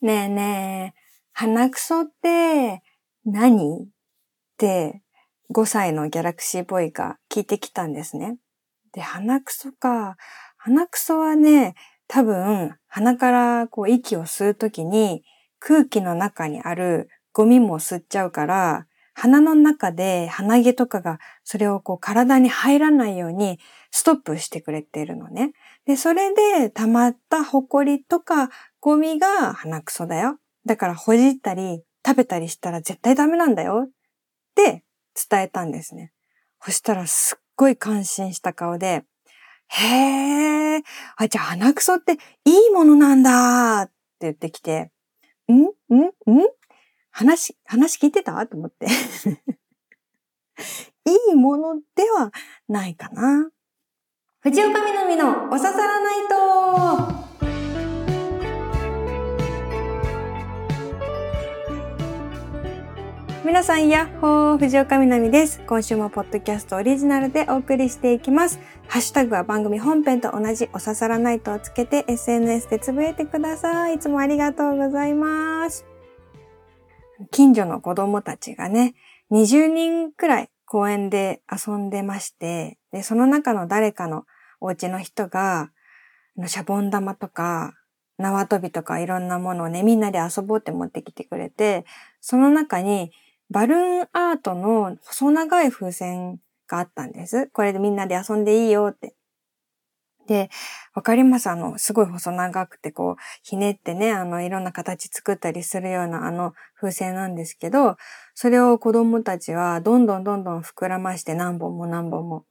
ねえねえ、鼻くそって何？って5歳のギャラクシーボーイが聞いてきたんですね。で、鼻くそか。鼻くそはね、多分鼻からこう息を吸うときに空気の中にあるゴミも吸っちゃうから、鼻の中で鼻毛とかがそれをこう体に入らないようにストップしてくれているのね。で、それで溜まったホコリとかゴミが鼻くそだよ。だからほじったり食べたりしたら絶対ダメなんだよって伝えたんですね。そしたらすっごい感心した顔で、へえ、あ、じゃあ鼻くそっていいものなんだって言ってきて、ん？ん？ん？話、話聞いてた？と思って。いいものではないかな。藤岡みなみのおささらないと皆さん、やっほー藤岡みなみです。今週もポッドキャストオリジナルでお送りしていきます。ハッシュタグは番組本編と同じおささらないとをつけて SNS でつぶえてください。いつもありがとうございます。近所の子供たちがね、20人くらい公園で遊んでまして、で、その中の誰かのお家の人が、シャボン玉とか、縄跳びとかいろんなものをね、みんなで遊ぼうって持ってきてくれて、その中にバルーンアートの細長い風船があったんです。これでみんなで遊んでいいよって。で、わかります？あの、すごい細長くて、こう、ひねってね、あの、いろんな形作ったりするようなあの風船なんですけど、それを子供たちはどんどんどんどん膨らまして何本も何本も。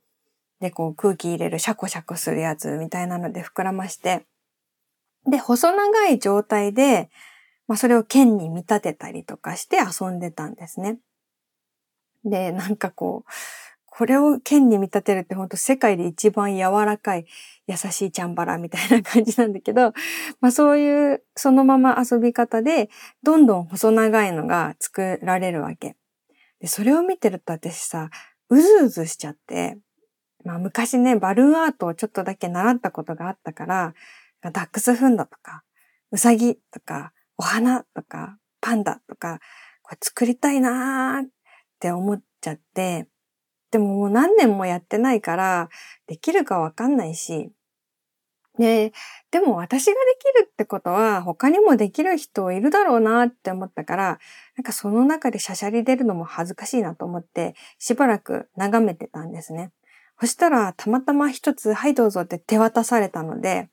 で、こう、空気入れるシャコシャコするやつみたいなので膨らまして。で、細長い状態で、まあ、それを剣に見立てたりとかして遊んでたんですね。で、なんかこう、これを剣に見立てるって本当世界で一番柔らかい優しいチャンバラみたいな感じなんだけど、まあそういうそのまま遊び方でどんどん細長いのが作られるわけ。で、それを見てると私さ、うずうずしちゃって、まあ昔ね、バルーンアートをちょっとだけ習ったことがあったから、ダックスフンドとか、ウサギとか、お花とか、パンダとか、これ作りたいなーって思っちゃって、でももう何年もやってないから、できるかわかんないし、で、でも私ができるってことは他にもできる人いるだろうなって思ったから、なんかその中でシャシャリ出るのも恥ずかしいなと思ってしばらく眺めてたんですね。そしたらたまたま一つ、はいどうぞって手渡されたので、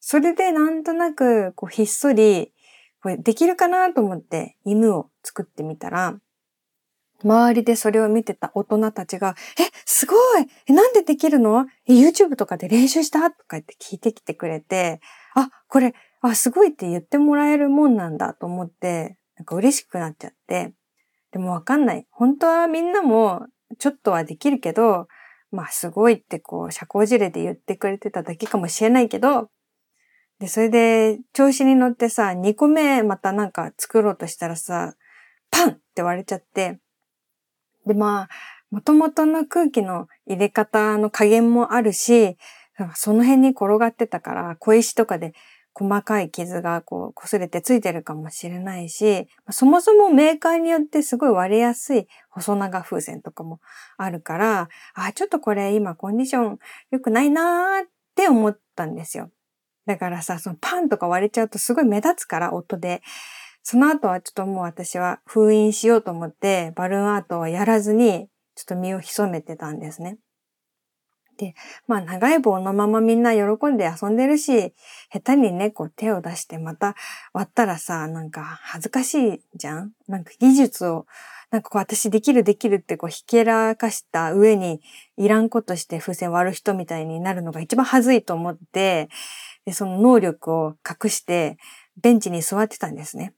それでなんとなくこうひっそり、これできるかなと思って犬を作ってみたら、周りでそれを見てた大人たちが、え、すごい！え、なんでできるの？え、YouTube とかで練習した？とか言って聞いてきてくれて、あ、これ、あ、すごいって言ってもらえるもんなんだと思って、なんか嬉しくなっちゃって、でもわかんない。本当はみんなもちょっとはできるけど、まあすごいってこう社交辞令で言ってくれてただけかもしれないけど、で、それで調子に乗ってさ、2個目またなんか作ろうとしたらさ、パンって割れちゃって、で、まあ、元々の空気の入れ方の加減もあるし、その辺に転がってたから、小石とかで細かい傷がこう擦れてついてるかもしれないし、そもそもメーカーによってすごい割れやすい細長風船とかもあるから、あ、ちょっとこれ今コンディション良くないなーって思ったんですよ。だからさ、そのパンとか割れちゃうとすごい目立つから音で。その後はちょっともう私は封印しようと思ってバルーンアートはやらずにちょっと身を潜めてたんですね。で、まあ長い棒のままみんな喜んで遊んでるし、下手にね、こう手を出してまた割ったらさ、なんか恥ずかしいじゃん？なんか技術を、なんかこう私できるできるってこうひけらかした上にいらんことして風船割る人みたいになるのが一番恥ずいと思って、で、その能力を隠してベンチに座ってたんですね。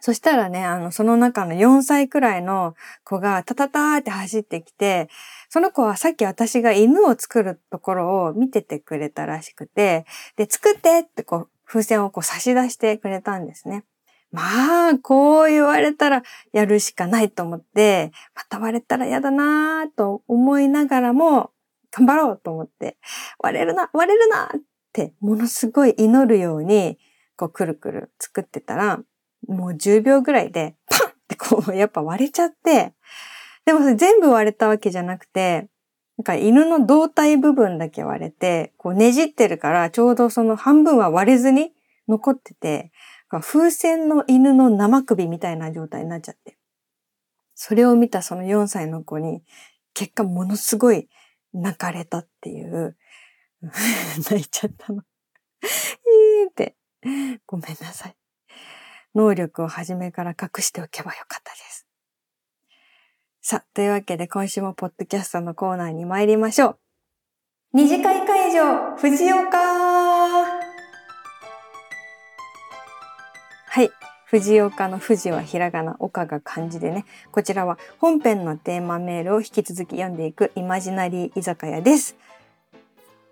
そしたらね、あの、その中の4歳くらいの子がタタターって走ってきて、その子はさっき私が犬を作るところを見ててくれたらしくて、で、作ってってこう、風船をこう差し出してくれたんですね。まあ、こう言われたらやるしかないと思って、また割れたら嫌だなぁと思いながらも、頑張ろうと思って、割れるな、割れるなっって、ものすごい祈るように、こうくるくる作ってたら、もう10秒ぐらいでパンってこう やっぱ割れちゃって、でもそれ全部割れたわけじゃなくて、なんか犬の胴体部分だけ割れて、こうねじってるからちょうどその半分は割れずに残ってて、風船の犬の生首みたいな状態になっちゃって。それを見たその4歳の子に、結果ものすごい泣かれたっていう、泣いちゃったの。えーって、ごめんなさい。能力を初めから隠しておけばよかったです。さあ、というわけで今週もポッドキャストのコーナーに参りましょう。二次会会場、藤岡はい。藤岡の藤はひらがな、岡が漢字でね。こちらは本編のテーマメールを引き続き読んでいくイマジナリー居酒屋です。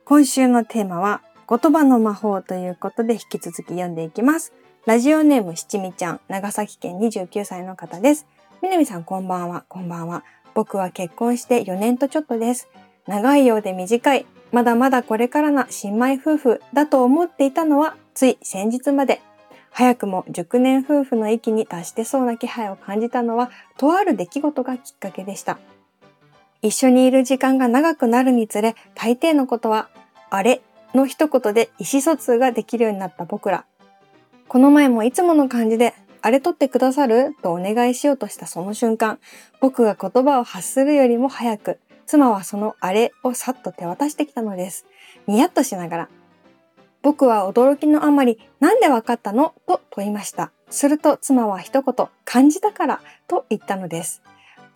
今週のテーマは言葉の魔法ということで引き続き読んでいきます。ラジオネーム七味ちゃん、長崎県29歳の方です。みなみさんこんばんは、こんばんは。僕は結婚して4年とちょっとです。長いようで短い、まだまだこれからな新米夫婦だと思っていたのは、つい先日まで早くも熟年夫婦の域に達してそうな気配を感じたのは、とある出来事がきっかけでした。一緒にいる時間が長くなるにつれ、大抵のことは、あれ？の一言で意思疎通ができるようになった僕ら。この前もいつもの感じで、あれ取ってくださる？とお願いしようとしたその瞬間、僕が言葉を発するよりも早く、妻はそのあれをさっと手渡してきたのです。ニヤッとしながら、僕は驚きのあまり、なんでわかったの？と問いました。すると妻は一言、感じたからと言ったのです。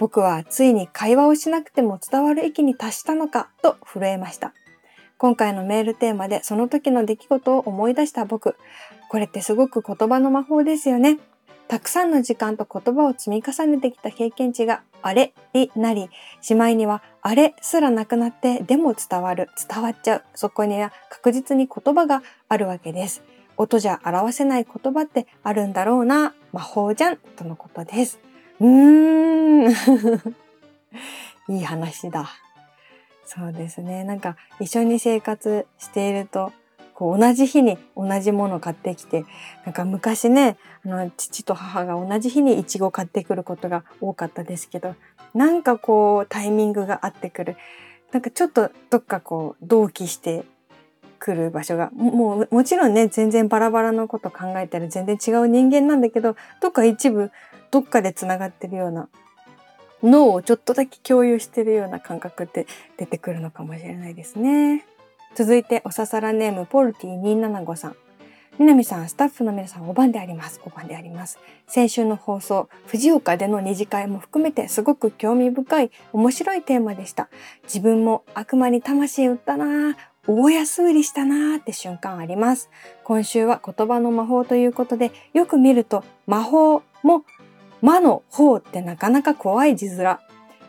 僕はついに会話をしなくても伝わる域に達したのかと震えました。今回のメールテーマでその時の出来事を思い出した僕。これってすごく言葉の魔法ですよね。たくさんの時間と言葉を積み重ねてきた経験値があれになり、しまいにはあれすらなくなってでも伝わる、伝わっちゃう。そこには確実に言葉があるわけです。音じゃ表せない言葉ってあるんだろうな、魔法じゃん、とのことです。うーん。いい話だ。そうですね。なんか一緒に生活しているとこう同じ日に同じものを買ってきて、なんか昔ね、あの、父と母が同じ日にイチゴ買ってくることが多かったですけど、なんかこうタイミングが合ってくる。なんかちょっとどっかこう同期してくる場所が、もうもちろんね、全然バラバラのこと考えたら全然違う人間なんだけど、どっか一部、どっかで繋がってるような脳をちょっとだけ共有してるような感覚って出てくるのかもしれないですね。続いて、おささらネーム、ポルティ275さん。みなみさん、スタッフの皆さん、お番であります。お番であります。先週の放送、藤岡での二次会も含めてすごく興味深い、面白いテーマでした。自分も悪魔に魂売ったなぁ、大安売りしたなーって瞬間あります。今週は言葉の魔法ということで、よく見ると魔法も魔の法ってなかなか怖い字面。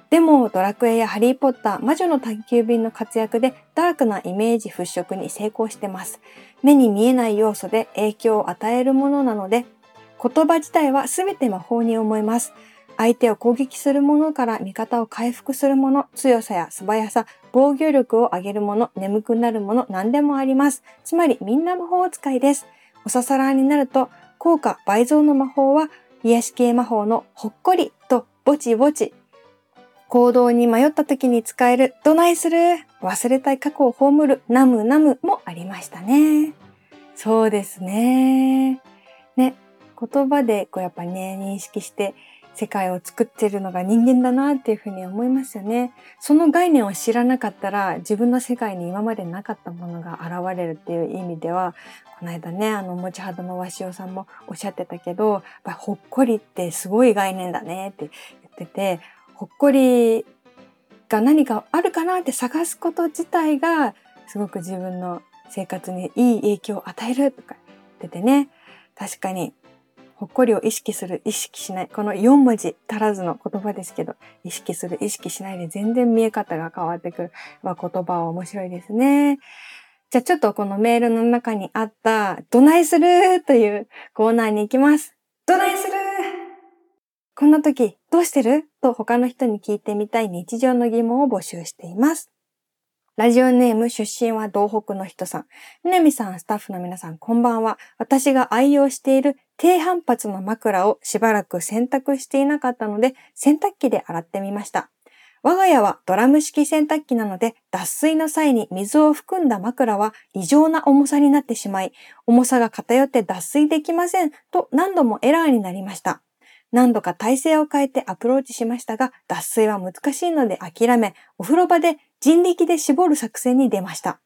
でも、ドラクエやハリーポッター、魔女の宅急便の活躍でダークなイメージ払拭に成功してます。目に見えない要素で影響を与えるものなので、言葉自体は全て魔法に思います。相手を攻撃するものから味方を回復するもの、強さや素早さ、防御力を上げるもの、眠くなるもの、何でもあります。つまりみんな魔法使いです。おささらになると、効果倍増の魔法は、癒し系魔法のほっこりとぼちぼち行動に迷った時に使える、どないする、忘れたい過去を葬る、ナムナムもありましたね。そうですね。ね、言葉でこうやっぱね、認識して世界を作ってるのが人間だなっていうふうに思いますよね。その概念を知らなかったら自分の世界に今までなかったものが現れるっていう意味では、この間ね、あの、持ち肌の鷲尾さんもおっしゃってたけど、やほっこりってすごい概念だねって言ってて、ほっこりが何かあるかなって探すこと自体がすごく自分の生活にいい影響を与えるとか言っててね確かにほっこりを意識する意識しないこの4文字足らずの言葉ですけど意識する意識しないで全然見え方が変わってくる、まあ、言葉は面白いですね。じゃあちょっとこのメールの中にあったどないする？というコーナーに行きます。どないする？こんな時どうしてる？と他の人に聞いてみたい日常の疑問を募集しています。ラジオネーム出身は東北の人さん。みなみさん、スタッフの皆さん、こんばんは。私が愛用している低反発の枕をしばらく洗濯していなかったので、洗濯機で洗ってみました。我が家はドラム式洗濯機なので、脱水の際に水を含んだ枕は異常な重さになってしまい、重さが偏って脱水できませんと何度もエラーになりました。何度か体勢を変えてアプローチしましたが、脱水は難しいので諦め、お風呂場で人力で絞る作戦に出ました。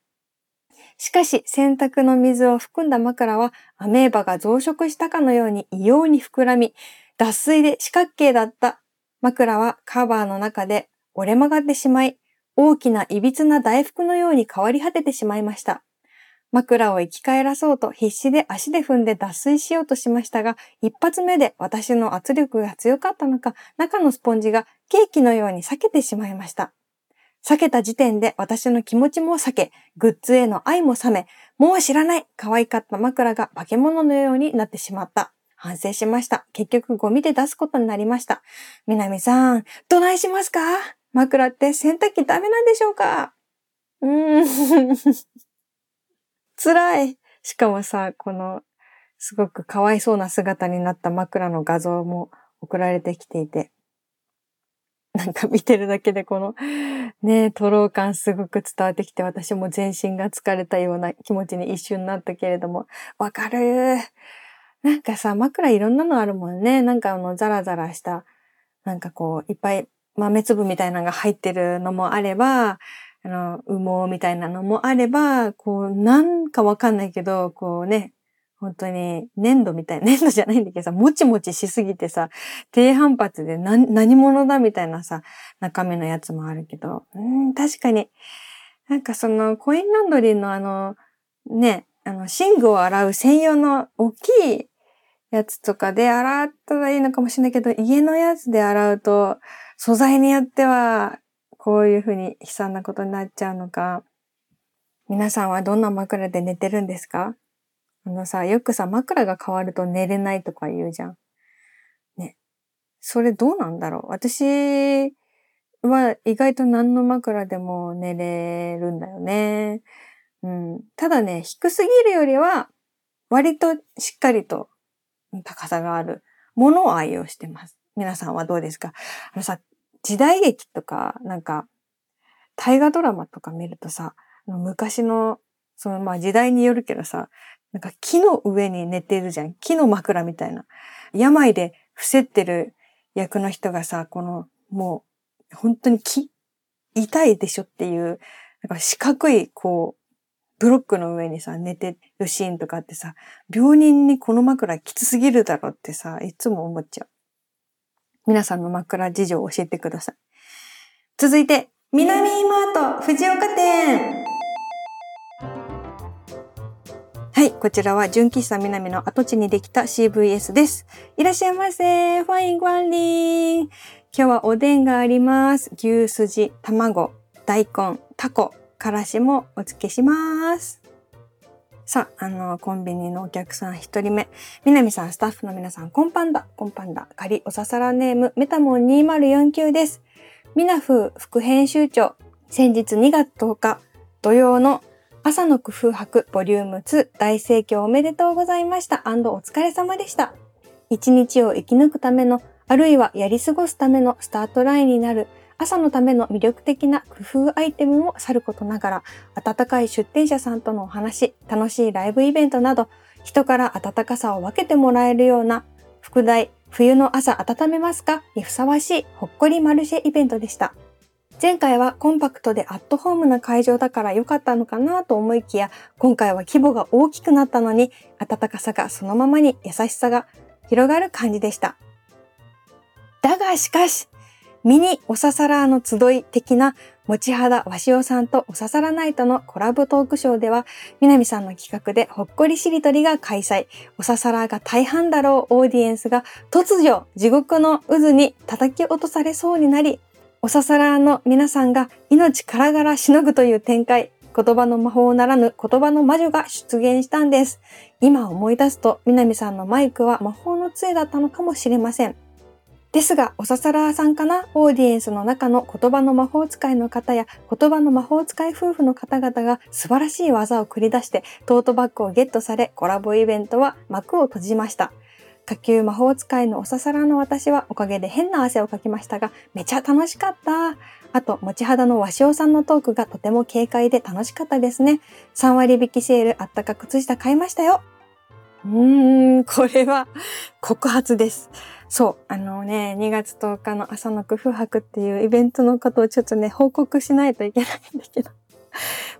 しかし、洗濯の水を含んだ枕は、アメーバが増殖したかのように異様に膨らみ、脱水で四角形だった枕はカバーの中で折れ曲がってしまい、大きな歪な大福のように変わり果ててしまいました。枕を生き返らそうと必死で足で踏んで脱水しようとしましたが、一発目で私の圧力が強かったのか、中のスポンジがケーキのように裂けてしまいました。避けた時点で私の気持ちも避け、グッズへの愛も冷め、もう知らない可愛かった枕が化け物のようになってしまった。反省しました。結局ゴミで出すことになりました。みなみさん、どないしますか？枕って洗濯機ダメなんでしょうか？うーん。辛い。しかもさ、この、すごくかわいそうな姿になった枕の画像も送られてきていて、なんか見てるだけでこの、ね、トロー感すごく伝わってきて、私も全身が疲れたような気持ちに一瞬になったけれども、わかるなんかさ、枕いろんなのあるもんね。なんかあの、ザラザラした、なんかこう、いっぱい豆粒みたいなのが入ってるのもあれば、あの、羽毛みたいなのもあれば、こう、なんかわかんないけど、こうね、本当に粘土みたい、粘土じゃないんだけどさ、もちもちしすぎてさ、低反発で何、何者だみたいなさ、中身のやつもあるけど、うん、確かに、なんかその、コインランドリーのあの、ね、あの、寝具を洗う専用の大きいやつとかで洗ったらいいのかもしれないけど、家のやつで洗うと、素材によってはこういうふうに悲惨なことになっちゃうのか。皆さんはどんな枕で寝てるんですか？あのさ、よくさ、枕が変わると寝れないとか言うじゃん。ね。それどうなんだろう？私は意外と何の枕でも寝れるんだよね。うん。ただね、低すぎるよりは、割としっかりと高さがあるものを愛用してます。皆さんはどうですか？あのさ、時代劇とか、なんか、大河ドラマとか見るとさ、昔の、そのまあ時代によるけどさ、なんか木の上に寝てるじゃん。木の枕みたいな。病で伏せってる役の人がさ、この、もう、本当に木痛いでしょっていう、なんか四角い、こう、ブロックの上にさ、寝てるシーンとかってさ、病人にこの枕きつすぎるだろってさ、いつも思っちゃう。皆さんの枕事情を教えてください。続いて、南マート藤岡店こちらは純喫茶南の跡地にできた CVS です。いらっしゃいませ。ファイングワンリー今日はおでんがあります。牛すじ、卵、大根、タコ、からしもお付けします。さあ、あの、コンビニのお客さん一人目。みなみさん、スタッフの皆さん、コンパンダ、コンパンダ、仮おささらネーム、メタモン2049です。みなふ副編集長、先日2月10日、土曜の朝の工夫博ボリューム2大盛況おめでとうございました。お疲れ様でした。一日を生き抜くための、あるいはやり過ごすためのスタートラインになる朝のための魅力的な工夫アイテムもさることながら、温かい出店者さんとのお話、楽しいライブイベントなど、人から温かさを分けてもらえるような、副題、冬の朝温めますか？にふさわしいほっこりマルシェイベントでした。前回はコンパクトでアットホームな会場だから良かったのかなと思いきや、今回は規模が大きくなったのに、温かさがそのままに優しさが広がる感じでした。だがしかし、ミニおささらの集い的な持ち肌わしおさんとおささらナイトのコラボトークショーでは、みなみさんの企画でほっこりしりとりが開催。おささらが大半だろうオーディエンスが突如地獄の渦に叩き落とされそうになり、おささらの皆さんが命からがらしのぐという展開。言葉の魔法ならぬ言葉の魔女が出現したんです。今思い出すと、みなみさんのマイクは魔法の杖だったのかもしれません。ですが、おささらさんかな？オーディエンスの中の言葉の魔法使いの方や言葉の魔法使い夫婦の方々が素晴らしい技を繰り出してトートバッグをゲットされコラボイベントは幕を閉じました。下級魔法使いのおささらの私はおかげで変な汗をかきましたが、めちゃ楽しかった。あと、持ち肌の和尚さんのトークがとても軽快で楽しかったですね。3割引きセールあったか靴下買いましたよ。うーん、これは告発です。そう、あのね、2月10日の朝の工夫博っていうイベントのことをちょっとね、報告しないといけないんだけど。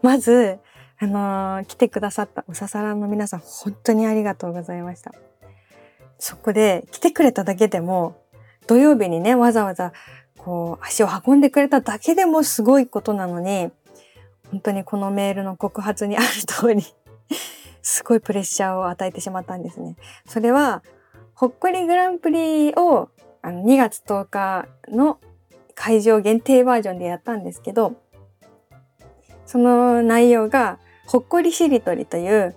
まず、あのー、来てくださったおささらの皆さん、本当にありがとうございました。そこで来てくれただけでも、土曜日にね、わざわざ、こう、足を運んでくれただけでもすごいことなのに、本当にこのメールの告発にある通り すごいプレッシャーを与えてしまったんですね。それは、ほっこりグランプリをあの2月10日の会場限定バージョンでやったんですけど、その内容が、ほっこりしりとりという、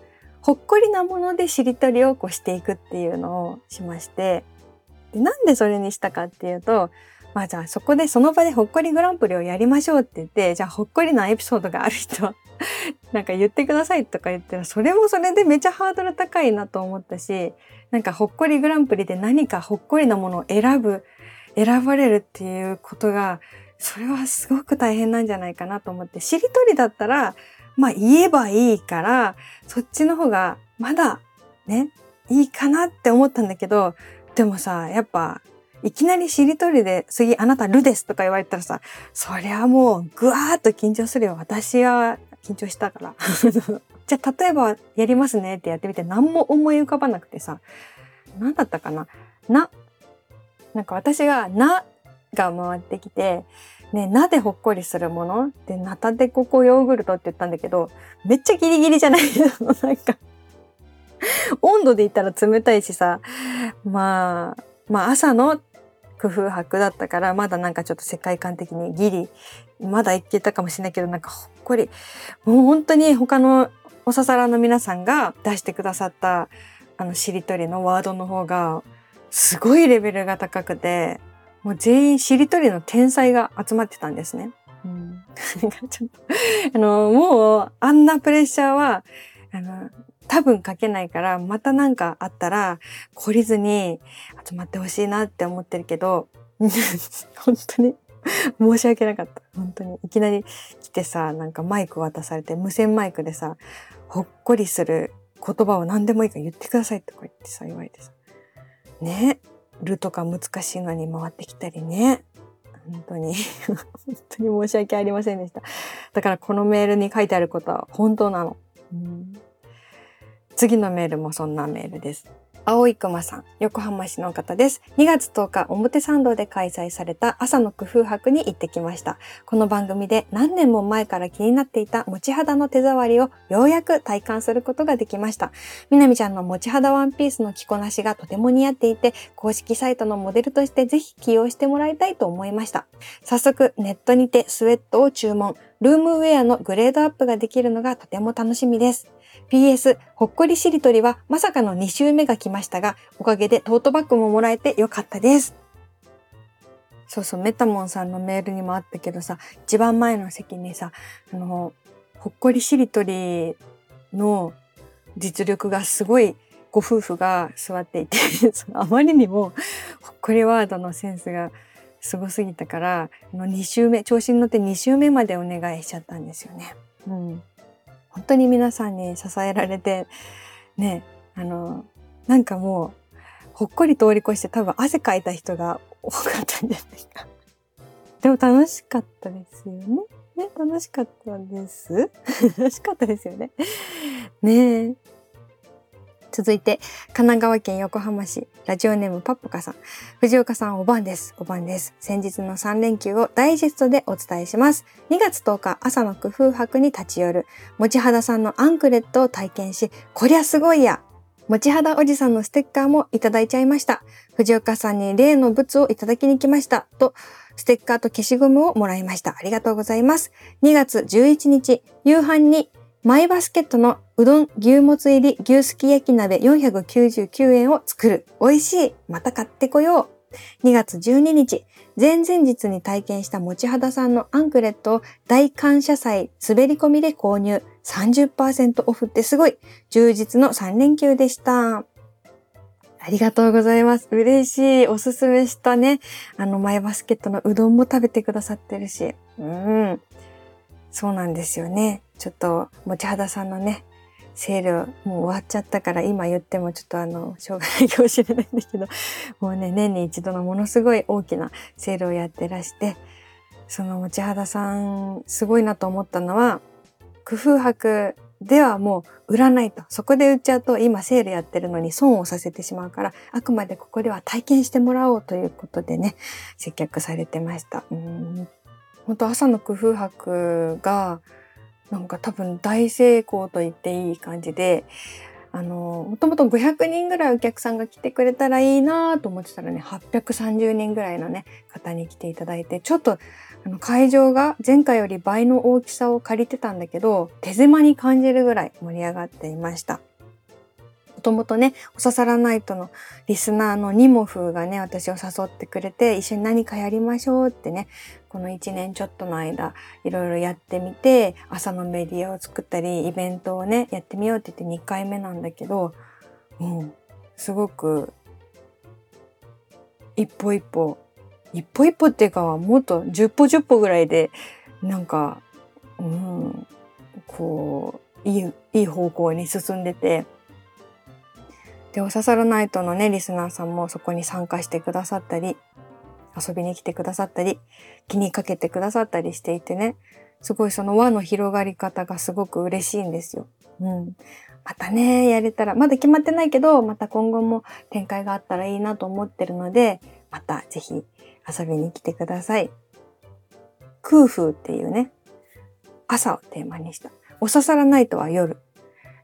ほっこりなものでしりとりをこうしていくっていうのをしまして、でなんでそれにしたかっていうと、まあじゃあそこでその場でほっこりグランプリをやりましょうって言って、じゃあほっこりなエピソードがある人 なんか言ってくださいとか言ったら、それもそれでめちゃハードル高いなと思ったし、なんかほっこりグランプリで何かほっこりなものを選ぶ、選ばれるっていうことが、それはすごく大変なんじゃないかなと思って、しりとりだったら、まあ言えばいいから、そっちの方がまだね、いいかなって思ったんだけど、でもさ、やっぱいきなりしりとりで次あなたルですとか言われたらさ、そりゃもうぐわーっと緊張するよ。私は緊張したから。じゃあ例えばやりますねってやってみて何も思い浮かばなくてさ、何だったかなな、なんか私がなが回ってきて、ね、なでほっこりするもの？で、ナタデココヨーグルトって言ったんだけど、めっちゃギリギリじゃない？のなんか温度で言ったら冷たいしさ、まあ、まあ朝の工夫博だったから、まだなんかちょっと世界観的にギリ、まだいけたかもしれないけど、なんかほっこり、もう本当に他のおささらの皆さんが出してくださったあのしりとりのワードの方が、すごいレベルが高くて、もう全員しりとりの天才が集まってたんですね。うん、ちょっとあの、もうあんなプレッシャーは、あの、多分書けないから、また何かあったら、懲りずに集まってほしいなって思ってるけど、本当に申し訳なかった。本当に。いきなり来てさ、なんかマイク渡されて、無線マイクでさ、ほっこりする言葉を何でもいいから言ってくださいとか言ってさ、言われてさ。ね。るとか難しいのに回ってきたりね。本当に 本当に申し訳ありませんでした。だからこのメールに書いてあることは本当なの。うん次のメールもそんなメールです。青い熊さん、横浜市の方です。2月10日、表参道で開催された朝の工夫博に行ってきました。この番組で何年も前から気になっていた持ち肌の手触りをようやく体感することができました。みなみちゃんの持ち肌ワンピースの着こなしがとても似合っていて、公式サイトのモデルとしてぜひ起用してもらいたいと思いました。早速、ネットにてスウェットを注文。ルームウェアのグレードアップができるのがとても楽しみです。PS、ほっこりしりとりはまさかの2週目が来ましたが、おかげでトートバッグももらえてよかったです。そうそう、メタモンさんのメールにもあったけどさ、一番前の席にさ、あの、ほっこりしりとりの実力がすごいご夫婦が座っていて あまりにもほっこりワードのセンスがすごすぎたから、の2週目、調子に乗って2週目までお願いしちゃったんですよね。うん。本当に皆さんに支えられて、ね、あの、なんかもう、ほっこり通り越して多分汗かいた人が多かったんじゃないか。でも楽しかったですよね。ね、楽しかったです。楽しかったですよね。ねえ。続いて、神奈川県横浜市、ラジオネームパッポカさん。藤岡さんお晩です。お晩です。先日の3連休をダイジェストでお伝えします。2月10日朝の工夫博に立ち寄る、持ち肌さんのアンクレットを体験し、こりゃすごいや持ち肌おじさんのステッカーもいただいちゃいました。藤岡さんに例の物をいただきに来ました。と、ステッカーと消しゴムをもらいました。ありがとうございます。2月11日、夕飯にマイバスケットのうどん牛もつ入り牛すき焼き鍋499円を作る。美味しい。また買ってこよう。2月12日、前々日に体験した持ち肌さんのアンクレットを大感謝祭滑り込みで購入。30%オフってすごい充実の3連休でした。ありがとうございます。嬉しい。おすすめしたね。あの、マイバスケットのうどんも食べてくださってるし。うん。そうなんですよね。ちょっと、持ち肌さんのね、セールもう終わっちゃったから今言ってもちょっとあの、しょうがないかもしれないんだけど、もうね、年に一度のものすごい大きなセールをやってらして、その持ち肌さん、すごいなと思ったのは、工夫博ではもう売らないと。そこで売っちゃうと今セールやってるのに損をさせてしまうから、あくまでここでは体験してもらおうということでね、接客されてました。うん本当朝の工夫博がなんか多分大成功と言っていい感じで、あの、もともと500人ぐらいお客さんが来てくれたらいいなと思ってたらね、830人ぐらいのね、方に来ていただいて、ちょっとあの会場が前回より倍の大きさを借りてたんだけど、手狭に感じるぐらい盛り上がっていました。ともとね、おささらナイトのリスナーのニモフがね、私を誘ってくれて、一緒に何かやりましょうってね、この1年ちょっとの間、いろいろやってみて、朝のメディアを作ったり、イベントをね、やってみようって言って2回目なんだけど、うん、すごく、一歩一歩、一歩一歩っていうかもっと10歩10歩ぐらいで、なんか、うん、こう、いい、いい方向に進んでて、で、おささらナイトのね、リスナーさんもそこに参加してくださったり、遊びに来てくださったり、気にかけてくださったりしていてね、すごいその輪の広がり方がすごく嬉しいんですよ。うん。またね、やれたら、まだ決まってないけど、また今後も展開があったらいいなと思ってるので、またぜひ遊びに来てください。空風っていうね、朝をテーマにした。おささらナイトは夜。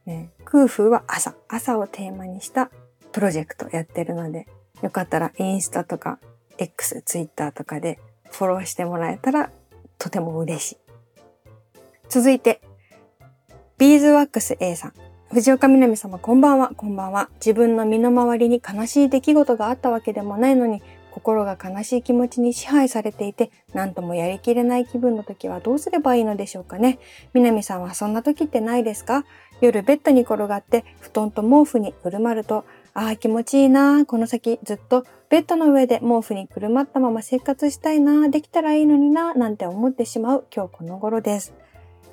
ね、空風は朝。朝をテーマにしたプロジェクトやってるので、よかったらインスタとか X、Twitter とかでフォローしてもらえたらとても嬉しい。続いて、ビーズワックス A さん。藤岡みなみ様こんばんは、こんばんは。自分の身の回りに悲しい出来事があったわけでもないのに、心が悲しい気持ちに支配されていて、何ともやりきれない気分の時はどうすればいいのでしょうかね。みなみさんはそんな時ってないですか？夜ベッドに転がって布団と毛布にくるまると、ああ気持ちいいなこの先ずっとベッドの上で毛布にくるまったまま生活したいなできたらいいのにななんて思ってしまう今日この頃です。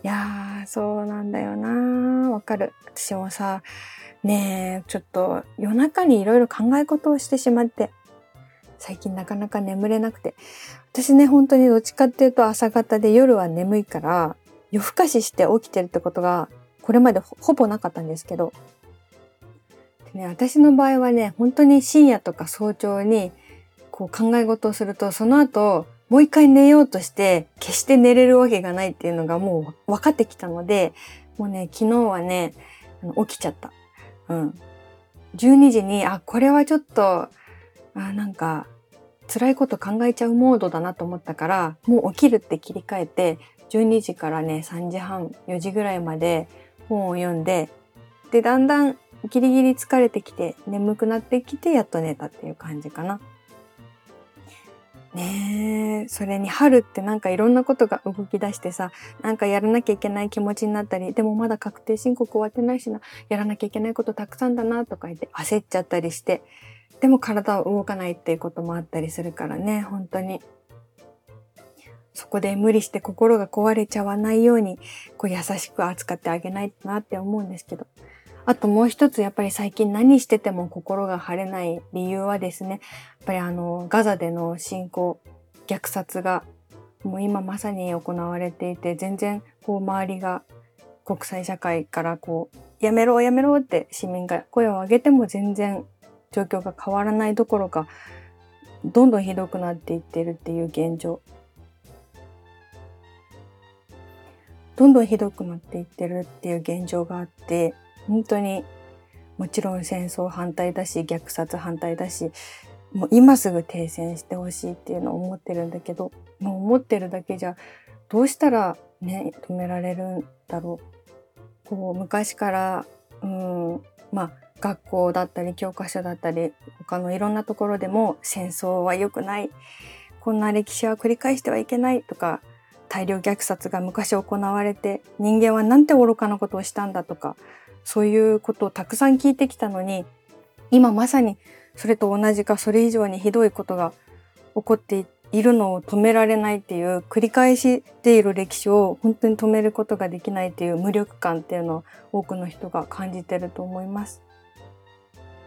いやー、そうなんだよなあわかる。私もさ、ねえ、ちょっと夜中にいろいろ考え事をしてしまって、最近なかなか眠れなくて。私ね、本当にどっちかっていうと朝方で夜は眠いから、夜更かしして起きてるってことが、これまでほぼなかったんですけど、ね、私の場合はね、本当に深夜とか早朝にこう考え事をすると、その後、もう一回寝ようとして決して寝れるわけがないっていうのがもう分かってきたので、もうね、昨日はね、起きちゃった。うん。12時に、あ、これはちょっと、あ、なんか、辛いこと考えちゃうモードだなと思ったから、もう起きるって切り替えて、12時からね、3時半、4時ぐらいまで本を読んで、で、だんだんギリギリ疲れてきて、眠くなってきて、やっと寝たっていう感じかな。ねえ、それに春ってなんかいろんなことが動き出してさ、なんかやらなきゃいけない気持ちになったり、でもまだ確定申告終わってないしな、やらなきゃいけないことたくさんだなとか言って焦っちゃったりして、でも体は動かないっていうこともあったりするからね、本当に。そこで無理して心が壊れちゃわないように、こう優しく扱ってあげないとなって思うんですけど。あともう一つやっぱり最近何してても心が晴れない理由はですね、やっぱりあのガザでの侵攻、虐殺がもう今まさに行われていて全然こう周りが国際社会からこうやめろやめろって市民が声を上げても全然状況が変わらないどころかどんどんひどくなっていってるっていう現状どんどんひどくなっていってるっていう現状があって本当にもちろん戦争反対だし虐殺反対だしもう今すぐ停戦してほしいっていうのを思ってるんだけどもう思ってるだけじゃどうしたらね止められるんだろう。こう昔からうんまあ学校だったり教科書だったり他のいろんなところでも戦争は良くないこんな歴史は繰り返してはいけないとか大量虐殺が昔行われて人間はなんて愚かなことをしたんだとかそういうことをたくさん聞いてきたのに今まさにそれと同じかそれ以上にひどいことが起こっているのを止められないっていう繰り返している歴史を本当に止めることができないっていう無力感っていうのを多くの人が感じてると思います。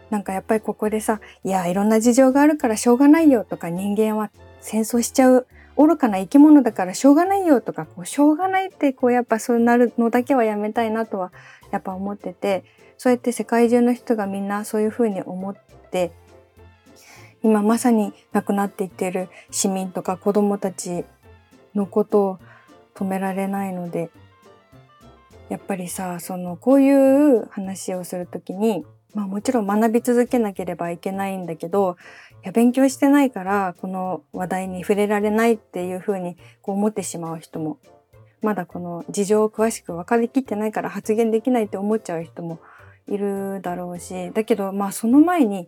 なんかやっぱりここでさ、いや、いろんな事情があるからしょうがないよとか人間は戦争しちゃう愚かな生き物だからしょうがないよとか、こうしょうがないってこうやっぱそうなるのだけはやめたいなとはやっぱ思ってて、そうやって世界中の人がみんなそういうふうに思って、今まさに亡くなっていってる市民とか子供たちのことを止められないので、やっぱりさ、そのこういう話をするときに、まあもちろん学び続けなければいけないんだけど、や勉強してないからこの話題に触れられないっていうふうに思ってしまう人も、まだこの事情を詳しく分かりきってないから発言できないって思っちゃう人もいるだろうし、だけどまあその前に、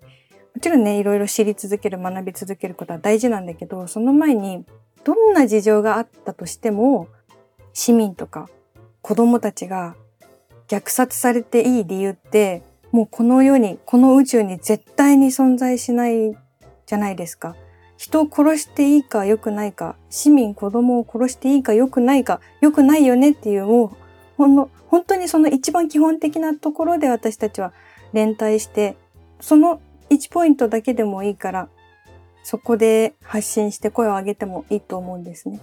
もちろんね、いろいろ知り続ける、学び続けることは大事なんだけど、その前にどんな事情があったとしても、市民とか子供たちが虐殺されていい理由ってもうこの世に、この宇宙に絶対に存在しないじゃないですか。人を殺していいか良くないか、市民、子供を殺していいか良くないか、良くないよねっていうもう、ほんの、本当にその一番基本的なところで私たちは連帯して、その1ポイントだけでもいいから、そこで発信して声を上げてもいいと思うんですね。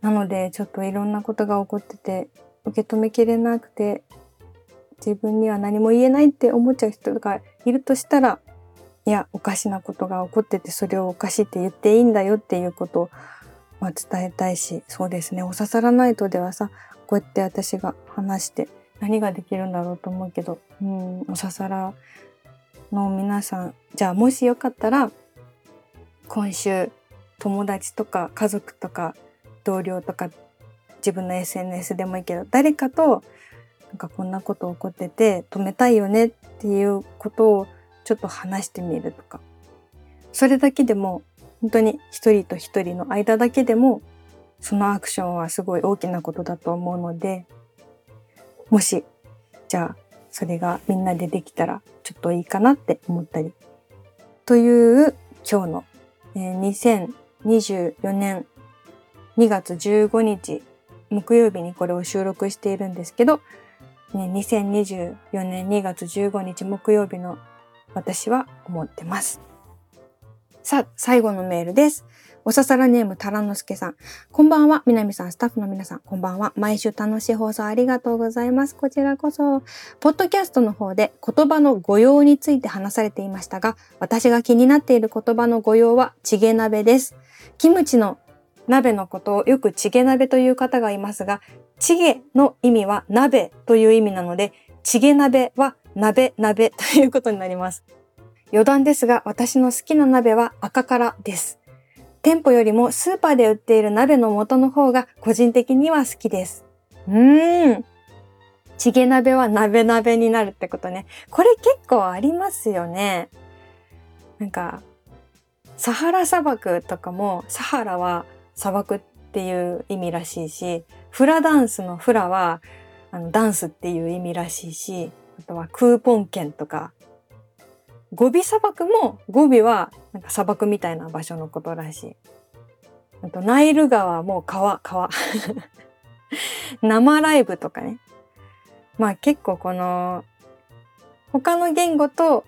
なので、ちょっといろんなことが起こってて、受け止めきれなくて、自分には何も言えないって思っちゃう人がいるとしたら、いや、おかしなことが起こってて、それをおかしいって言っていいんだよっていうことを、まあ、伝えたいし、そうですね、お刺さらないとではさ、こうやって私が話して何ができるんだろうと思うけど、うん、お刺さらの皆さん、じゃあもしよかったら、今週、友達とか家族とか同僚とか自分の SNS でもいいけど、誰かとなんかこんなこと起こってて止めたいよねっていうことをちょっと話してみるとか。それだけでも本当に一人と一人の間だけでもそのアクションはすごい大きなことだと思うので、もし、じゃあ、それがみんなでできたらちょっといいかなって思ったり。という今日の、えー、2024年2月15日木曜日にこれを収録しているんですけど、ね、2024年2月15日木曜日の私は思ってます。さあ、最後のメールです。おささらネームタラノスケさん。こんばんは。みなみさん、スタッフの皆さん、こんばんは。毎週楽しい放送ありがとうございます。こちらこそ。ポッドキャストの方で言葉の語用について話されていましたが、私が気になっている言葉の語用はチゲ鍋です。キムチの鍋のことをよくチゲ鍋という方がいますが、チゲの意味は鍋という意味なので、チゲ鍋は鍋鍋 ということになります。余談ですが、私の好きな鍋は赤からです。店舗よりもスーパーで売っている鍋の素の方が個人的には好きです。うーん。チゲ鍋は鍋鍋になるってことね。これ結構ありますよね。なんか、サハラ砂漠とかも、サハラは砂漠っていう意味らしいし、フラダンスのフラはあのダンスっていう意味らしいし、あとはクーポン券とか、ゴビ砂漠もゴビはなんか砂漠みたいな場所のことらしい。あとナイル川も川、川。生ライブとかね。まあ結構この他の言語と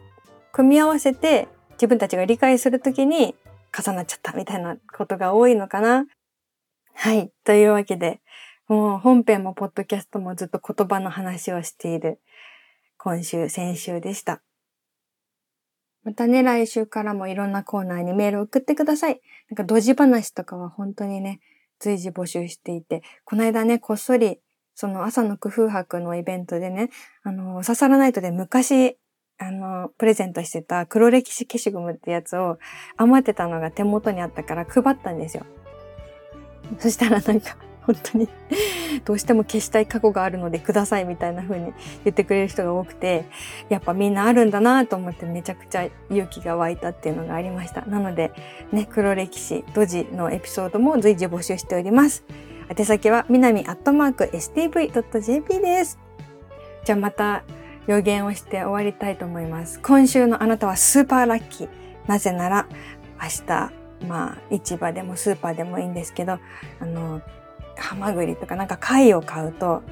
組み合わせて自分たちが理解するときに重なっちゃったみたいなことが多いのかな。はい。というわけで、もう本編もポッドキャストもずっと言葉の話をしている今週、先週でした。またね、来週からもいろんなコーナーにメール送ってください。なんか、ドジ話とかは本当にね、随時募集していて、この間ね、こっそり、その朝の工夫博のイベントでね、あの、刺さらないとで昔あの、プレゼントしてた黒歴史消しゴムってやつを余ってたのが手元にあったから配ったんですよ。そしたらなんか本当にどうしても消したい過去があるのでくださいみたいな風に言ってくれる人が多くて、やっぱみんなあるんだなと思ってめちゃくちゃ勇気が湧いたっていうのがありました。なので、ね、黒歴史、ドジのエピソードも随時募集しております。宛先は、みなみアットマーク stv.jp です。じゃあまた予言をして終わりたいと思います。今週のあなたはスーパーラッキー。なぜなら、明日、まあ、市場でもスーパーでもいいんですけど、あの、ハマグリとかなんか貝を買うと、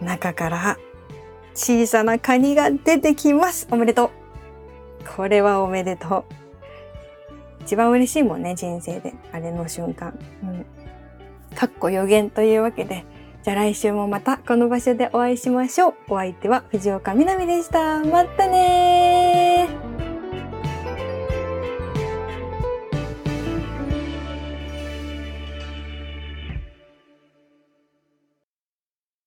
中から小さなカニが出てきます。おめでとう。これはおめでとう。一番嬉しいもんね、人生で。あれの瞬間。うん。かっこ予言というわけで、じゃあ来週もまたこの場所でお会いしましょう。お相手は藤岡みなみでした。またねー